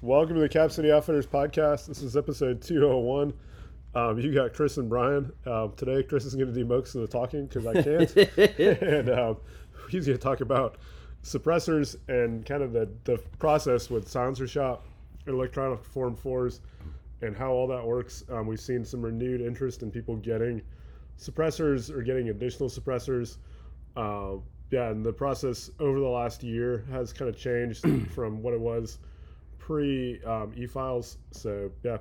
Welcome to the Cap City Outfitters podcast. This is episode 201. Um, you got Chris and Brian. Um, today, Chris is going to do most of the talking because I can't. and um, he's going to talk about suppressors and kind of the, the process with Silencer Shop and electronic form fours and how all that works. Um, we've seen some renewed interest in people getting suppressors or getting additional suppressors. Uh, yeah, and the process over the last year has kind of changed from what it was pre um, e-files. So yeah,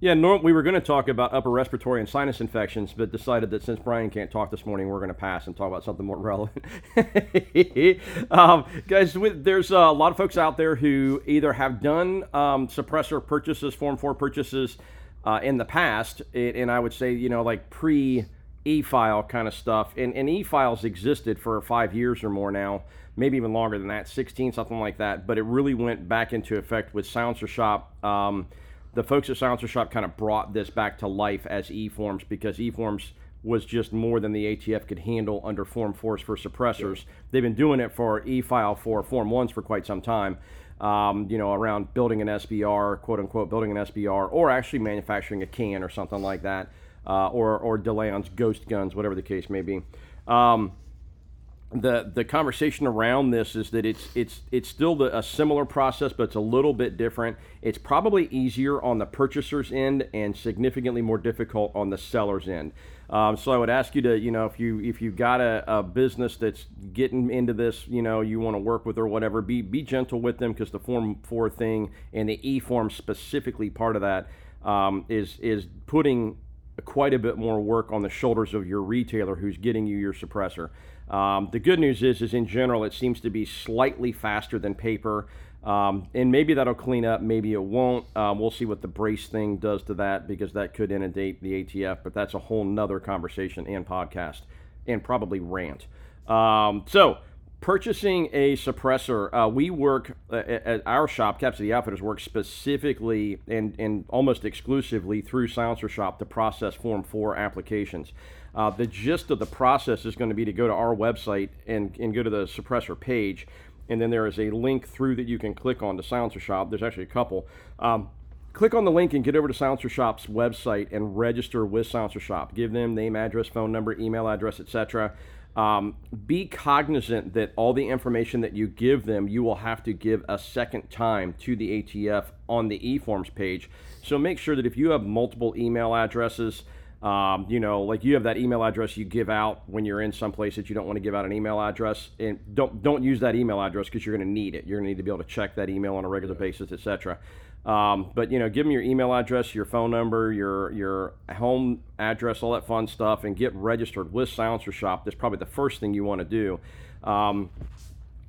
Yeah, Norm, we were going to talk about upper respiratory and sinus infections, but decided that since Brian can't talk this morning, we're going to pass and talk about something more relevant. um, guys, with, there's a lot of folks out there who either have done um, suppressor purchases, Form 4 purchases uh, in the past, and I would say, you know, like pre e-file kind of stuff. And, and e-files existed for five years or more now, maybe even longer than that, 16, something like that. But it really went back into effect with Silencer Shop. Um, the folks at Silencer Shop kind of brought this back to life as e-forms because e-forms was just more than the ATF could handle under Form 4s for suppressors. They've been doing it for e-file for Form 1s for quite some time. Um, you know, around building an SBR, quote unquote, building an SBR, or actually manufacturing a can or something like that uh, or or DeLeon's ghost guns, whatever the case may be. Um, the the conversation around this is that it's it's it's still the, a similar process, but it's a little bit different. It's probably easier on the purchaser's end and significantly more difficult on the seller's end. Um, so I would ask you to, you know, if you if you got a, a business that's getting into this, you know, you want to work with or whatever, be be gentle with them because the Form Four thing and the E form specifically part of that um, is is putting quite a bit more work on the shoulders of your retailer who's getting you your suppressor. Um, the good news is, is in general, it seems to be slightly faster than paper, um, and maybe that'll clean up, maybe it won't. Um, we'll see what the brace thing does to that because that could inundate the ATF, but that's a whole nother conversation and podcast, and probably rant. Um, so purchasing a suppressor, uh, we work uh, at our shop, Cap City Outfitters, work specifically and, and almost exclusively through Silencer Shop to process Form 4 applications. Uh, the gist of the process is going to be to go to our website and, and go to the suppressor page, and then there is a link through that you can click on to Silencer Shop. There's actually a couple. Um, click on the link and get over to Silencer Shop's website and register with Silencer Shop. Give them name, address, phone number, email address, etc. Um, be cognizant that all the information that you give them, you will have to give a second time to the ATF on the eForms page. So make sure that if you have multiple email addresses, um, you know, like you have that email address you give out when you're in some place that you don't want to give out an email address, and don't don't use that email address because you're going to need it. You're going to need to be able to check that email on a regular basis, etc. Um, but you know, give them your email address, your phone number, your your home address, all that fun stuff, and get registered with Silencer Shop. That's probably the first thing you want to do. Um,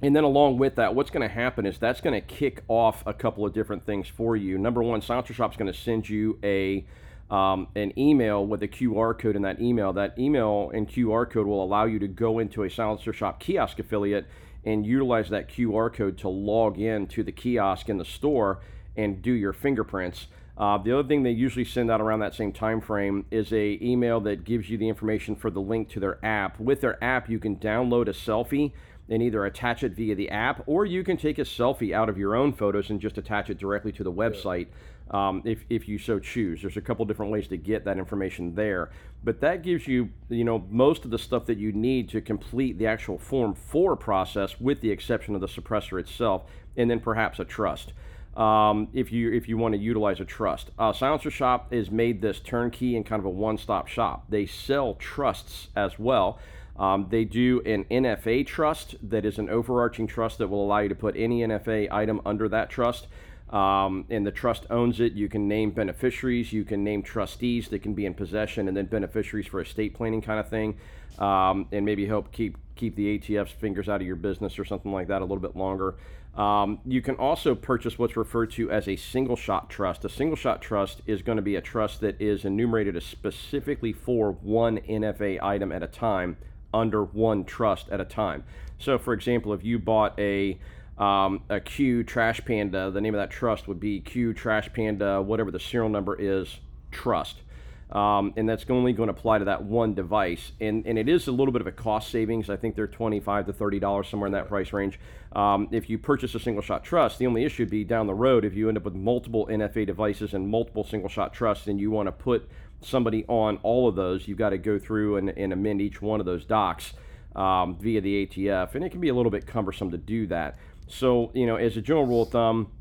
and then along with that, what's going to happen is that's going to kick off a couple of different things for you. Number one, Silencer Shop is going to send you a um, an email with a QR code in that email. That email and QR code will allow you to go into a Silencer Shop kiosk affiliate and utilize that QR code to log in to the kiosk in the store and do your fingerprints. Uh, the other thing they usually send out around that same time frame is a email that gives you the information for the link to their app. With their app, you can download a selfie and either attach it via the app, or you can take a selfie out of your own photos and just attach it directly to the website. Um, if, if you so choose. There's a couple different ways to get that information there, but that gives you, you know, most of the stuff that you need to complete the actual Form 4 process, with the exception of the suppressor itself, and then perhaps a trust. Um, if you if you want to utilize a trust, uh, Silencer Shop has made this turnkey and kind of a one-stop shop. They sell trusts as well. Um, they do an NFA trust that is an overarching trust that will allow you to put any NFA item under that trust. Um, and the trust owns it. You can name beneficiaries, you can name trustees that can be in possession, and then beneficiaries for estate planning kind of thing, um, and maybe help keep keep the ATF's fingers out of your business or something like that a little bit longer. Um, you can also purchase what's referred to as a single shot trust. A single shot trust is going to be a trust that is enumerated as specifically for one NFA item at a time under one trust at a time. So, for example, if you bought a um, a Q Trash Panda, the name of that trust would be Q Trash Panda, whatever the serial number is, trust. Um, and that's only going to apply to that one device. And, and it is a little bit of a cost savings. I think they're 25 to $30 somewhere in that price range. Um, if you purchase a single shot trust, the only issue would be down the road if you end up with multiple NFA devices and multiple single shot trusts and you want to put somebody on all of those, you've got to go through and, and amend each one of those docs um, via the ATF. And it can be a little bit cumbersome to do that. So, you know, as a general rule of thumb,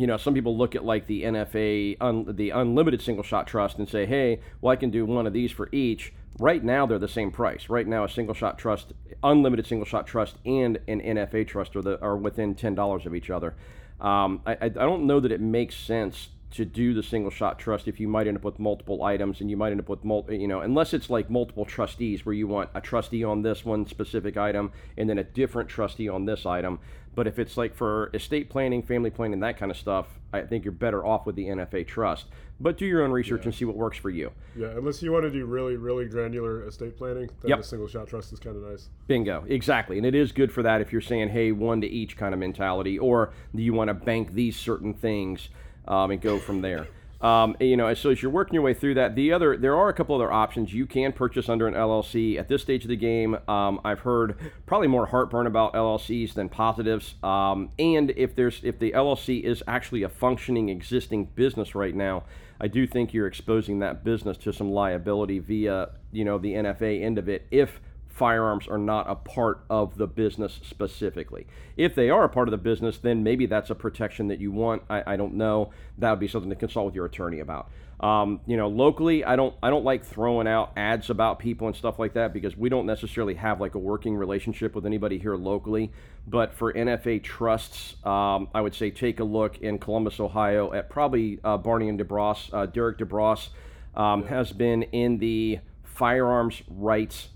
you know, some people look at like the NFA, un, the unlimited single shot trust, and say, hey, well, I can do one of these for each. Right now, they're the same price. Right now, a single shot trust, unlimited single shot trust, and an NFA trust are, the, are within $10 of each other. Um, I, I don't know that it makes sense to do the single shot trust if you might end up with multiple items and you might end up with multiple you know unless it's like multiple trustees where you want a trustee on this one specific item and then a different trustee on this item but if it's like for estate planning family planning that kind of stuff i think you're better off with the nfa trust but do your own research Yeah. and see what works for you Yeah, unless you want to do really, really granular estate planning, then Yep. the single shot trust is kind of nice. Bingo, exactly. And it is good for that if you're saying, hey, one to each kind of mentality, or do you want to bank these certain things um, and go from there. Um, you know, so as you're working your way through that, the other there are a couple other options you can purchase under an LLC at this stage of the game. Um, I've heard probably more heartburn about LLCs than positives. Um, and if there's if the LLC is actually a functioning existing business right now, I do think you're exposing that business to some liability via you know the NFA end of it if firearms are not a part of the business specifically. If they are a part of the business, then maybe that's a protection that you want. I, I don't know. That would be something to consult with your attorney about. Um, you know, locally, I don't I don't like throwing out ads about people and stuff like that because we don't necessarily have like a working relationship with anybody here locally. But for NFA trusts, um, I would say take a look in Columbus, Ohio, at probably uh, Barney and DeBrosse. Uh, Derek DeBrosse um, has been in the firearms rights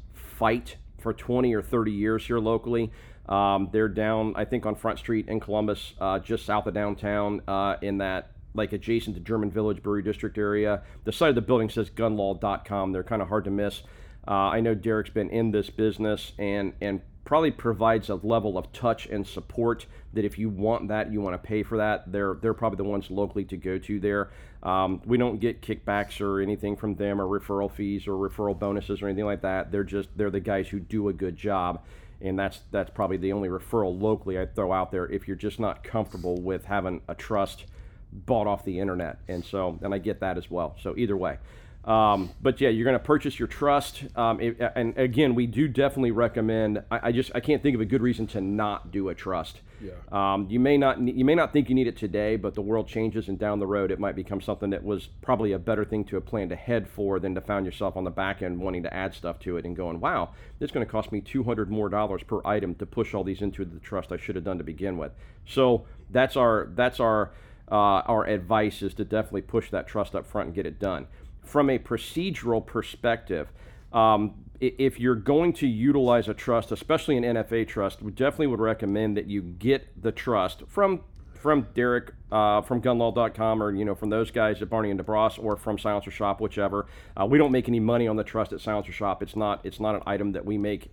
fight for 20 or 30 years here locally. Um, they're down, I think, on Front Street in Columbus, uh, just south of downtown, uh, in that like adjacent to German Village Brewery District area. The side of the building says gunlaw.com. They're kind of hard to miss. Uh, I know Derek's been in this business and and probably provides a level of touch and support that if you want that, you want to pay for that. They're they're probably the ones locally to go to there. Um, we don't get kickbacks or anything from them or referral fees or referral bonuses or anything like that. They're just they're the guys who do a good job, and that's that's probably the only referral locally I'd throw out there if you're just not comfortable with having a trust bought off the internet. And so, and I get that as well. So either way. Um, but yeah, you're going to purchase your trust. Um, it- and again, we do definitely recommend. I, I just I can't think of a good reason to not do a trust. Yeah. Um, you may not you may not think you need it today, but the world changes, and down the road, it might become something that was probably a better thing to have planned ahead for than to find yourself on the back end wanting to add stuff to it and going, wow, it's going to cost me 200 more dollars per item to push all these into the trust I should have done to begin with. So that's our that's our uh, our advice is to definitely push that trust up front and get it done. From a procedural perspective, um, if you're going to utilize a trust, especially an NFA trust, we definitely would recommend that you get the trust from from Derek uh, from Gunlaw.com or you know from those guys at Barney and DeBrosse or from Silencer Shop, whichever. Uh, we don't make any money on the trust at Silencer Shop. It's not it's not an item that we make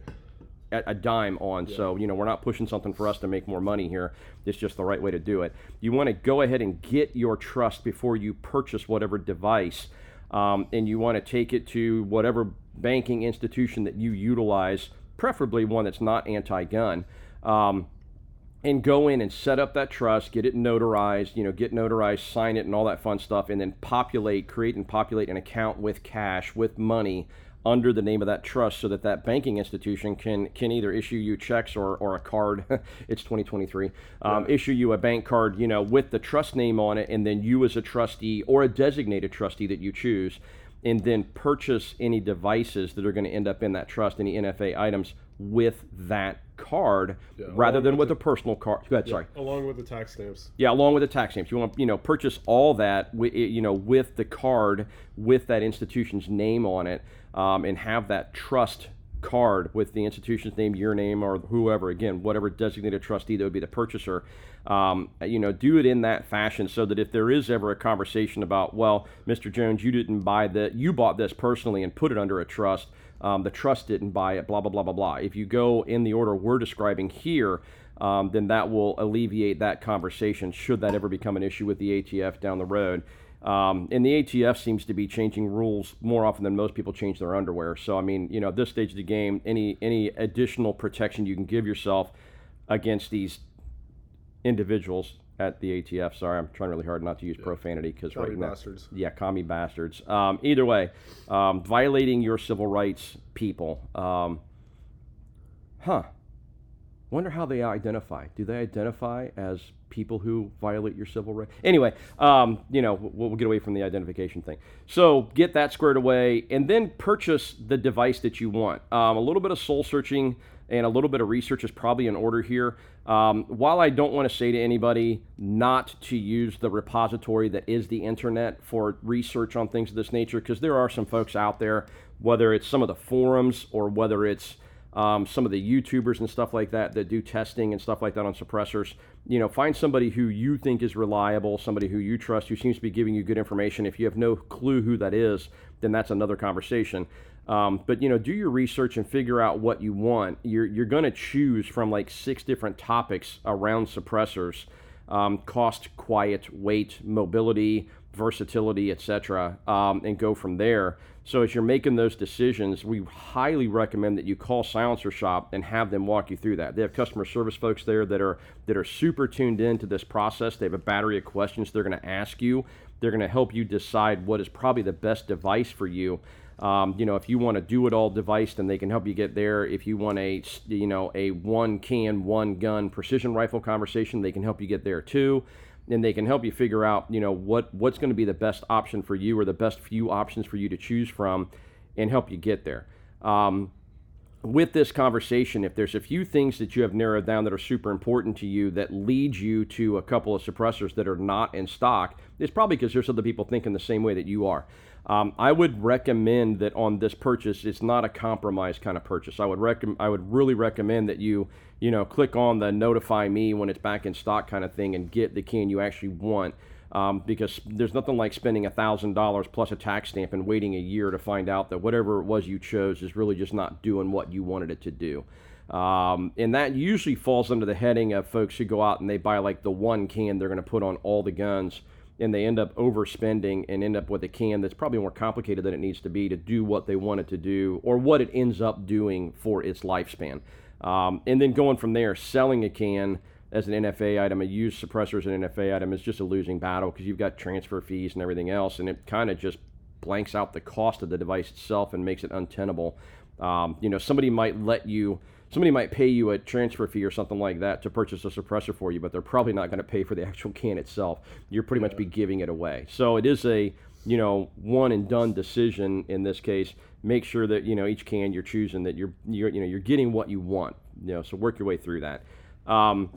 a, a dime on. So, you know, we're not pushing something for us to make more money here. It's just the right way to do it. You want to go ahead and get your trust before you purchase whatever device. Um, and you want to take it to whatever banking institution that you utilize, preferably one that's not anti gun. Um, and go in and set up that trust, get it notarized, you know, get notarized, sign it, and all that fun stuff, and then populate, create and populate an account with cash, with money under the name of that trust so that that banking institution can can either issue you checks or, or a card. It's 2023 um, issue you a bank card you know with the trust name on it and then you as a trustee or a designated trustee that you choose and then purchase any devices that are going to end up in that trust any nfa items with that card Yeah, rather than with a personal card go ahead sorry. Along with the tax stamps. yeah, along with the tax stamps. You want you know purchase all that you know with the card with that institution's name on it, um, and have that trust card with the institution's name, your name, or whoever again, whatever designated trustee that would be the purchaser. Um, you know, do it in that fashion so that if there is ever a conversation about, well, Mr. Jones, you didn't buy that, you bought this personally and put it under a trust. Um, the trust didn't buy it. Blah blah blah blah blah. If you go in the order we're describing here um, then that will alleviate that conversation should that ever become an issue with the ATF down the road. Um, and the ATF seems to be changing rules more often than most people change their underwear. So I mean, you know, at this stage of the game, any any additional protection you can give yourself against these individuals at the ATF. Sorry, I'm trying really hard not to use profanity because right now, bastards. yeah, commie bastards. Um, either way, um, violating your civil rights, people. Um, huh. Wonder how they identify. Do they identify as people who violate your civil rights? Anyway, um, you know, we'll, we'll get away from the identification thing. So get that squared away, and then purchase the device that you want. Um, a little bit of soul searching and a little bit of research is probably in order here. Um, while I don't want to say to anybody not to use the repository that is the internet for research on things of this nature, because there are some folks out there, whether it's some of the forums or whether it's um, some of the YouTubers and stuff like that that do testing and stuff like that on suppressors. You know, find somebody who you think is reliable, somebody who you trust, who seems to be giving you good information. If you have no clue who that is, then that's another conversation. Um, but you know, do your research and figure out what you want. You're you're going to choose from like six different topics around suppressors: um, cost, quiet, weight, mobility, versatility, etc., um, and go from there. So as you're making those decisions, we highly recommend that you call Silencer Shop and have them walk you through that. They have customer service folks there that are that are super tuned into this process. They have a battery of questions they're going to ask you. They're going to help you decide what is probably the best device for you. Um, you know, if you want a do it all device, then they can help you get there. If you want a, you know, a one can, one gun precision rifle conversation, they can help you get there too. And they can help you figure out, you know, what, what's going to be the best option for you or the best few options for you to choose from and help you get there. Um, with this conversation, if there's a few things that you have narrowed down that are super important to you that lead you to a couple of suppressors that are not in stock, it's probably because there's other people thinking the same way that you are. Um, I would recommend that on this purchase, it's not a compromise kind of purchase. I would recommend, I would really recommend that you, you know, click on the notify me when it's back in stock kind of thing and get the can you actually want. Um, because there's nothing like spending $1,000 plus a tax stamp and waiting a year to find out that whatever it was you chose is really just not doing what you wanted it to do. Um, and that usually falls under the heading of folks who go out and they buy like the one can they're going to put on all the guns and they end up overspending and end up with a can that's probably more complicated than it needs to be to do what they want it to do or what it ends up doing for its lifespan. Um, and then going from there, selling a can as an NFA item, a used suppressor as an NFA item is just a losing battle because you've got transfer fees and everything else, and it kind of just blanks out the cost of the device itself and makes it untenable. Um, you know, somebody might let you somebody might pay you a transfer fee or something like that to purchase a suppressor for you, but they're probably not going to pay for the actual can itself. You're pretty much be giving it away. So it is a you know one and done decision in this case. Make sure that you know each can you're choosing that you're you're you know you're getting what you want. You know, so work your way through that. Um,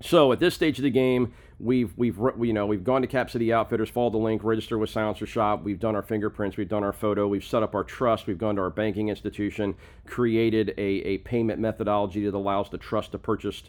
so at this stage of the game, we've we've you know we've gone to Cap City Outfitters, followed the link, register with Silencer Shop. We've done our fingerprints, we've done our photo, we've set up our trust, we've gone to our banking institution, created a, a payment methodology that allows the trust to purchase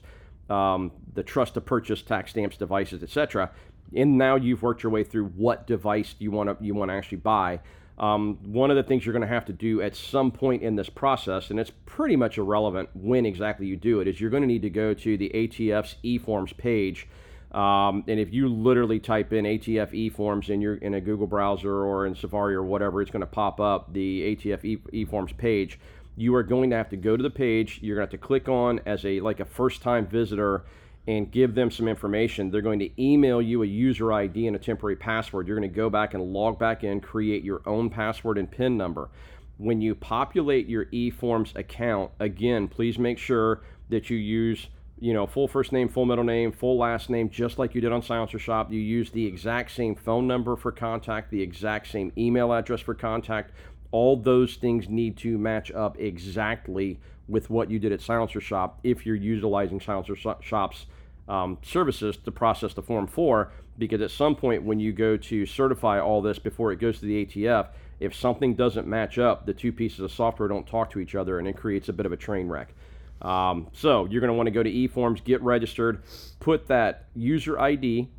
um, the trust to purchase tax stamps, devices, etc. And now you've worked your way through what device you want to you want to actually buy. Um, one of the things you're going to have to do at some point in this process, and it's pretty much irrelevant when exactly you do it, is you're going to need to go to the ATF's eForms page. Um, and if you literally type in ATF eForms in your in a Google browser or in Safari or whatever, it's going to pop up the ATF eForms page. You are going to have to go to the page. You're going to have to click on as a like a first time visitor and give them some information. They're going to email you a user ID and a temporary password. You're going to go back and log back in, create your own password and PIN number. When you populate your eForms account, again, please make sure that you use you know, full first name, full middle name, full last name, just like you did on Silencer Shop. You use the exact same phone number for contact, the exact same email address for contact. All those things need to match up exactly with what you did at Silencer Shop if you're utilizing Silencer Shop's um, services to process the Form 4. Because at some point, when you go to certify all this before it goes to the ATF, if something doesn't match up, the two pieces of software don't talk to each other and it creates a bit of a train wreck. Um, so you're going to want to go to eForms, get registered, put that user ID,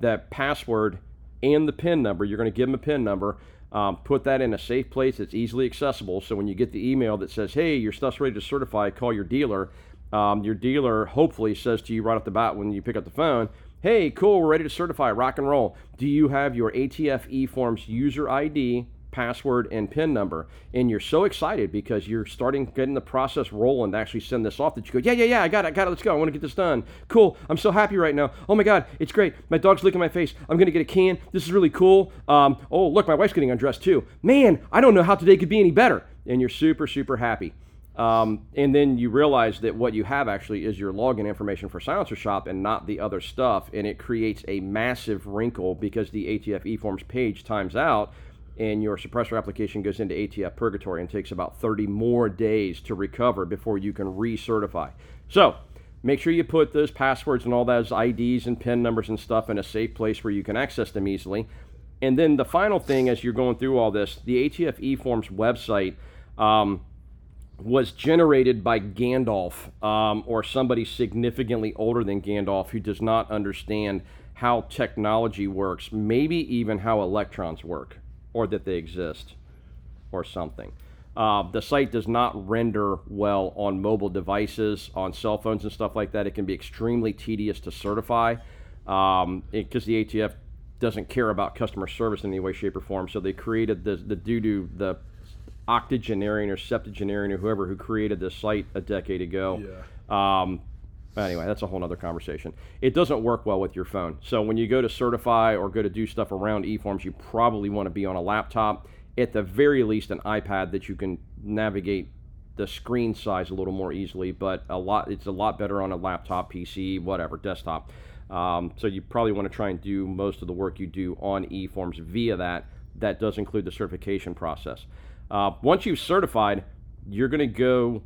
that password, and the PIN number. You're going to give them a PIN number. Um, put that in a safe place that's easily accessible. So when you get the email that says, "Hey, your stuff's ready to certify," call your dealer. Um, your dealer hopefully says to you right off the bat when you pick up the phone, Hey, cool, we're ready to certify, rock and roll. Do you have your ATF eForms user ID, password, and PIN number? And you're so excited because you're starting getting the process rolling to actually send this off that you go, yeah, yeah, yeah, I got it, I got it, let's go. I want to get this done. Cool, I'm so happy right now. Oh my God, it's great. My dog's licking my face. I'm gonna get a can. This is really cool. Um, oh, look, my wife's getting undressed too. Man, I don't know how today could be any better. And you're super, super happy. Um, and then you realize that what you have actually is your login information for Silencer Shop and not the other stuff. And it creates a massive wrinkle because the ATF eForms page times out and your suppressor application goes into ATF purgatory and takes about 30 more days to recover before you can recertify. So make sure you put those passwords and all those IDs and PIN numbers and stuff in a safe place where you can access them easily. And then the final thing, as you're going through all this, the ATF eForms website. Um, was generated by Gandalf um, or somebody significantly older than Gandalf who does not understand how technology works, maybe even how electrons work, or that they exist, or something. Uh, the site does not render well on mobile devices, on cell phones and stuff like that. It can be extremely tedious to certify because um, the ATF doesn't care about customer service in any way, shape, or form. So they created the the doo doo the octogenarian or septuagenarian or whoever who created this site a decade ago. Yeah. Um, anyway, that's a whole other conversation. It doesn't work well with your phone. So when you go to certify or go to do stuff around eForms, you probably want to be on a laptop, at the very least an iPad that you can navigate the screen size a little more easily. But a lot, it's a lot better on a laptop, PC, whatever, desktop. Um, so you probably want to try and do most of the work you do on eForms via that. That does include the certification process. Uh, once you've certified, you're going to go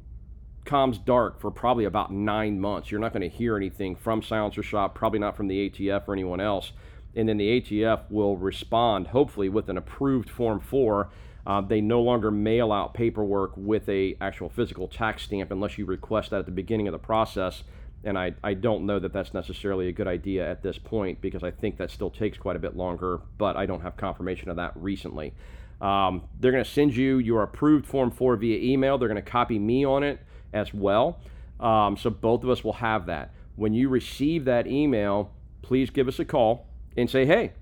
comms dark for probably about nine months. You're not going to hear anything from Silencer Shop, probably not from the ATF or anyone else. And then the ATF will respond, hopefully, with an approved Form 4. Uh, they no longer mail out paperwork with a actual physical tax stamp unless you request that at the beginning of the process. And I, I don't know that that's necessarily a good idea at this point because I think that still takes quite a bit longer, but I don't have confirmation of that recently. Um, they're going to send you your approved Form 4 via email. They're going to copy me on it as well. Um, so both of us will have that. When you receive that email, please give us a call and say, hey,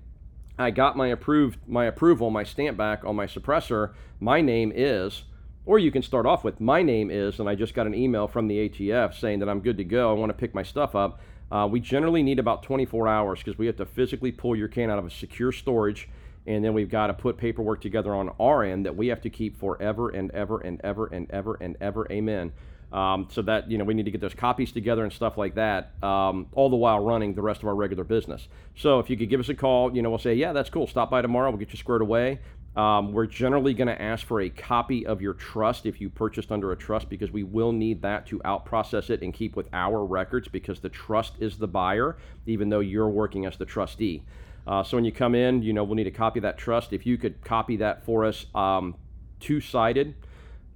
I got my approved my approval, my stamp back on my suppressor. My name is, or you can start off with my name is, and I just got an email from the ATF saying that I'm good to go. I want to pick my stuff up. Uh, we generally need about 24 hours because we have to physically pull your can out of a secure storage and then we've got to put paperwork together on our end that we have to keep forever and ever and ever and ever and ever. Amen. Um, so that you know we need to get those copies together and stuff like that, um, all the while running the rest of our regular business. So if you could give us a call, you know we'll say, yeah, that's cool. Stop by tomorrow. We'll get you squared away. Um, we're generally going to ask for a copy of your trust if you purchased under a trust because we will need that to out process it and keep with our records because the trust is the buyer, even though you're working as the trustee. Uh, so when you come in, you know, we'll need a copy of that trust. If you could copy that for us um, two-sided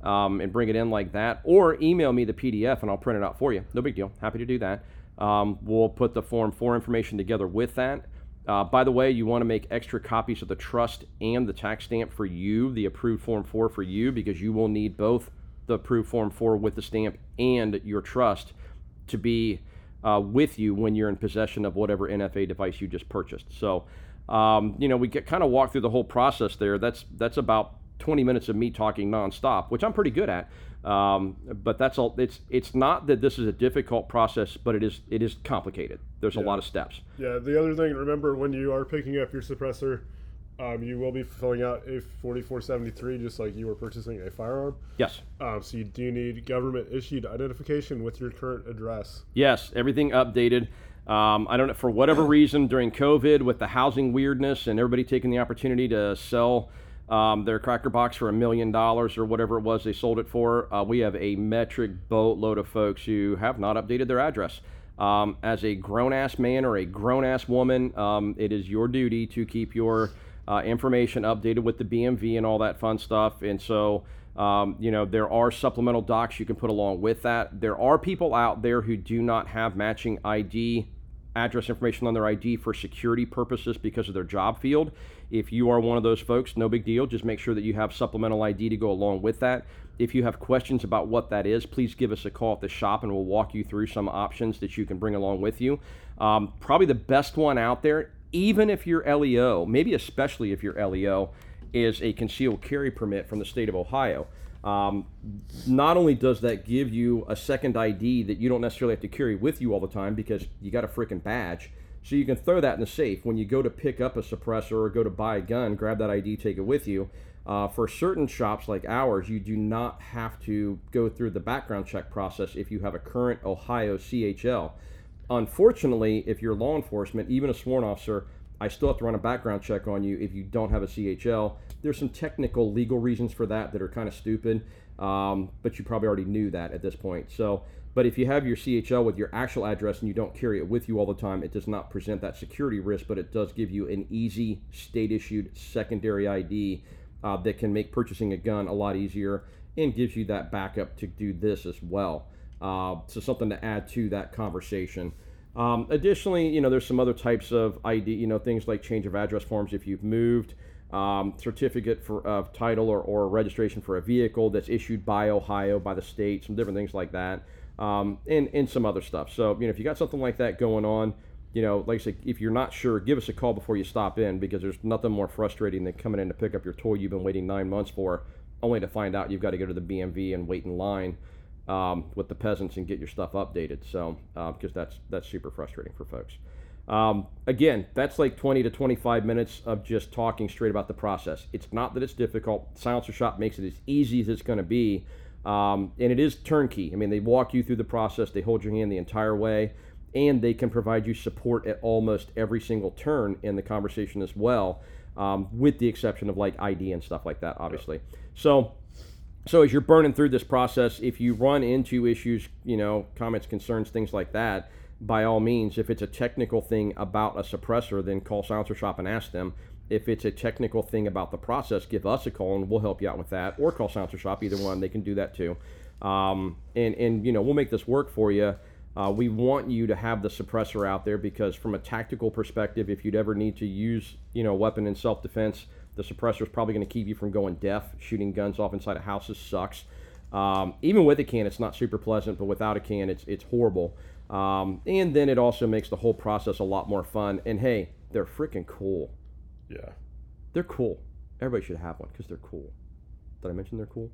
um, and bring it in like that, or email me the PDF and I'll print it out for you. No big deal. Happy to do that. Um, we'll put the Form 4 information together with that. Uh, by the way, you want to make extra copies of the trust and the tax stamp for you, the approved Form 4 for you, because you will need both the approved Form 4 with the stamp and your trust to be uh, with you when you're in possession of whatever NFA device you just purchased. So, um, you know, we kind of walk through the whole process there. That's that's about 20 minutes of me talking nonstop, which I'm pretty good at. Um, but that's all. It's it's not that this is a difficult process, but it is it is complicated. There's Yeah. a lot of steps. Yeah, the other thing, remember when you are picking up your suppressor, um, you will be filling out a 4473 just like you were purchasing a firearm. Yes. Um, so you do need government issued identification with your current address. Yes, everything updated. Um, I don't know for whatever reason during COVID with the housing weirdness and everybody taking the opportunity to sell um, their cracker box for a million dollars or whatever it was they sold it for. Uh, we have a metric boatload of folks who have not updated their address. Um, as a grown ass man or a grown ass woman, um, it is your duty to keep your uh, information updated with the BMV and all that fun stuff. And so, um, you know, there are supplemental docs you can put along with that. There are people out there who do not have matching ID address information on their ID for security purposes because of their job field. If you are one of those folks, no big deal. Just make sure that you have supplemental ID to go along with that. If you have questions about what that is, please give us a call at the shop and we'll walk you through some options that you can bring along with you. Um, probably the best one out there, even if you're LEO, maybe especially if you're LEO, is a concealed carry permit from the state of Ohio. Um, not only does that give you a second ID that you don't necessarily have to carry with you all the time because you got a freaking badge, so you can throw that in the safe when you go to pick up a suppressor or go to buy a gun. Grab that ID, take it with you. Uh, for certain shops like ours, you do not have to go through the background check process if you have a current Ohio CHL. Unfortunately, if you're law enforcement, even a sworn officer, I still have to run a background check on you if you don't have a CHL. There's some technical legal reasons for that that are kind of stupid, um, but you probably already knew that at this point. So, but if you have your CHL with your actual address and you don't carry it with you all the time, it does not present that security risk, but it does give you an easy state issued secondary ID uh, that can make purchasing a gun a lot easier and gives you that backup to do this as well. Uh, so something to add to that conversation. Um, additionally, you know, there's some other types of ID, you know, things like change of address forms if you've moved, um, certificate for of title or, or registration for a vehicle that's issued by Ohio by the state, some different things like that, um, and and some other stuff. So you know, if you got something like that going on, you know, like I said, if you're not sure, give us a call before you stop in because there's nothing more frustrating than coming in to pick up your toy you've been waiting nine months for, only to find out you've got to go to the BMV and wait in line um, with the peasants and get your stuff updated. So uh, because that's that's super frustrating for folks. Um, again, that's like 20 to 25 minutes of just talking straight about the process. It's not that it's difficult. Silencer Shop makes it as easy as it's going to be. Um, and it is turnkey. I mean, they walk you through the process, they hold your hand the entire way, and they can provide you support at almost every single turn in the conversation as well, um, with the exception of like ID and stuff like that, obviously. So, so as you're burning through this process, if you run into issues, you know, comments, concerns, things like that, by all means, if it's a technical thing about a suppressor, then call Silencer Shop and ask them. If it's a technical thing about the process, give us a call and we'll help you out with that, or call Silencer Shop. Either one, they can do that too. Um, and and you know we'll make this work for you. Uh, we want you to have the suppressor out there because, from a tactical perspective, if you'd ever need to use you know weapon in self-defense, the suppressor is probably going to keep you from going deaf. Shooting guns off inside of houses sucks. Um, even with a can, it's not super pleasant, but without a can, it's it's horrible. Um, and then it also makes the whole process a lot more fun. And hey, they're freaking cool. Yeah. They're cool. Everybody should have one because they're cool. Did I mention they're cool?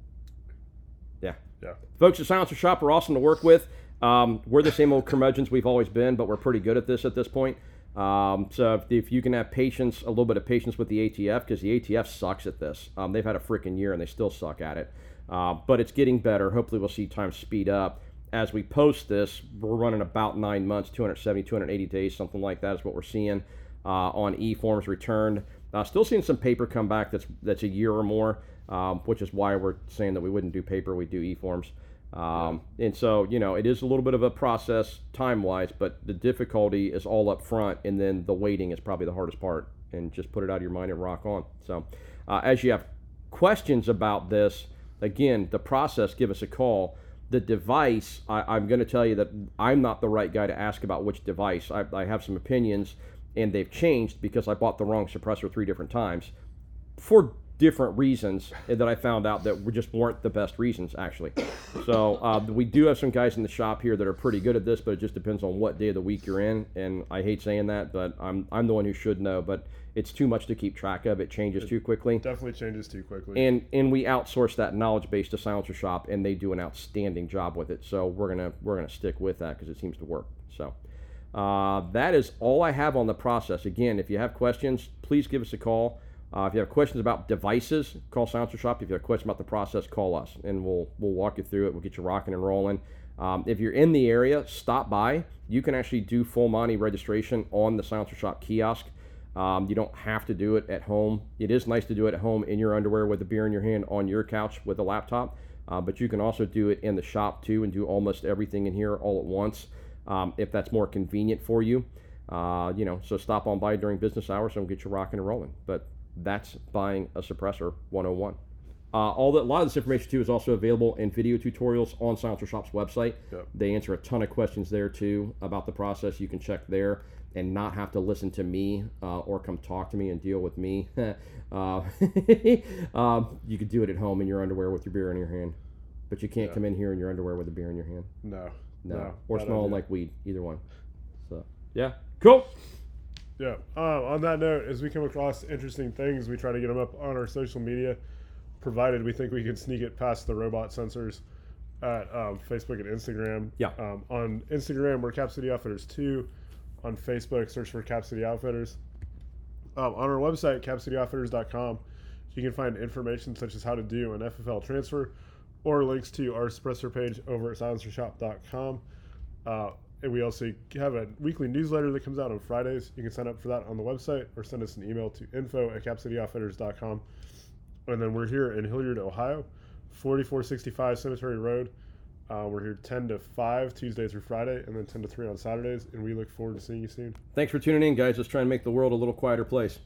Yeah. Yeah. Folks at Silencer Shop are awesome to work with. Um, we're the same old curmudgeons we've always been, but we're pretty good at this at this point. Um, so if, if, you can have patience, a little bit of patience with the ATF, because the ATF sucks at this. Um, they've had a freaking year and they still suck at it. Uh, but it's getting better. Hopefully, we'll see time speed up. As we post this, we're running about nine months, 270, 280 days, something like that is what we're seeing uh, on e forms returned. Uh, still seeing some paper come back that's that's a year or more, um, which is why we're saying that we wouldn't do paper, we do e forms. Um, and so, you know, it is a little bit of a process time wise, but the difficulty is all up front, and then the waiting is probably the hardest part. And just put it out of your mind and rock on. So, uh, as you have questions about this, again, the process, give us a call. The device, I, am going to tell you that I'm not the right guy to ask about which device. I, I have some opinions, and they've changed because I bought the wrong suppressor three different times for different reasons that I found out that were just weren't the best reasons actually. So uh, we do have some guys in the shop here that are pretty good at this, but it just depends on what day of the week you're in. And I hate saying that, but I'm I'm the one who should know. But it's too much to keep track of. It changes It too quickly. Definitely changes too quickly. And and we outsource that knowledge base to Silencer Shop, and they do an outstanding job with it. So we're gonna we're gonna stick with that because it seems to work. So. Uh, that is all I have on the process. Again, if you have questions, please give us a call. Uh, if you have questions about devices, call Silencer Shop. If you have questions about the process, call us, and we'll we'll walk you through it. We'll get you rocking and rolling. Um, if you're in the area, stop by. You can actually do full Monty registration on the Silencer Shop kiosk. Um, you don't have to do it at home. It is nice to do it at home in your underwear with a beer in your hand on your couch with a laptop, uh, but you can also do it in the shop too and do almost everything in here all at once um, if that's more convenient for you. Uh, you know, so stop on by during business hours and we'll get you rocking and rolling. But that's buying a suppressor 101. Uh, all that, a lot of this information too is also available in video tutorials on Silencer Shop's website. Yep. They answer a ton of questions there too about the process. You can check there and not have to listen to me uh, or come talk to me and deal with me. uh, um, you could do it at home in your underwear with your beer in your hand, but you can't Yeah. come in here in your underwear with a beer in your hand. no. No, No, or smelling like weed. Either one. So Yeah. Cool. Yeah. Uh, on that note, as we come across interesting things, we try to get them up on our social media, provided we think we can sneak it past the robot censors at um, Facebook and Instagram. Yeah. Um, on Instagram, we're Cap City Outfitters 2. On Facebook, search for Cap City Outfitters. Um, on our website, capcityoutfitters.com, you can find information such as how to do an FFL transfer or links to our suppressor page over at silencershop.com. Uh, and we also have a weekly newsletter that comes out on Fridays. You can sign up for that on the website or send us an email to info at capcityoutfitters.com. And then we're here in Hilliard, Ohio, 4465 Cemetery Road. Uh, we're here 10 to 5 Tuesday through Friday, and then 10 to 3 on Saturdays. And we look forward to seeing you soon. Thanks for tuning in, guys. Let's try and make the world a little quieter place.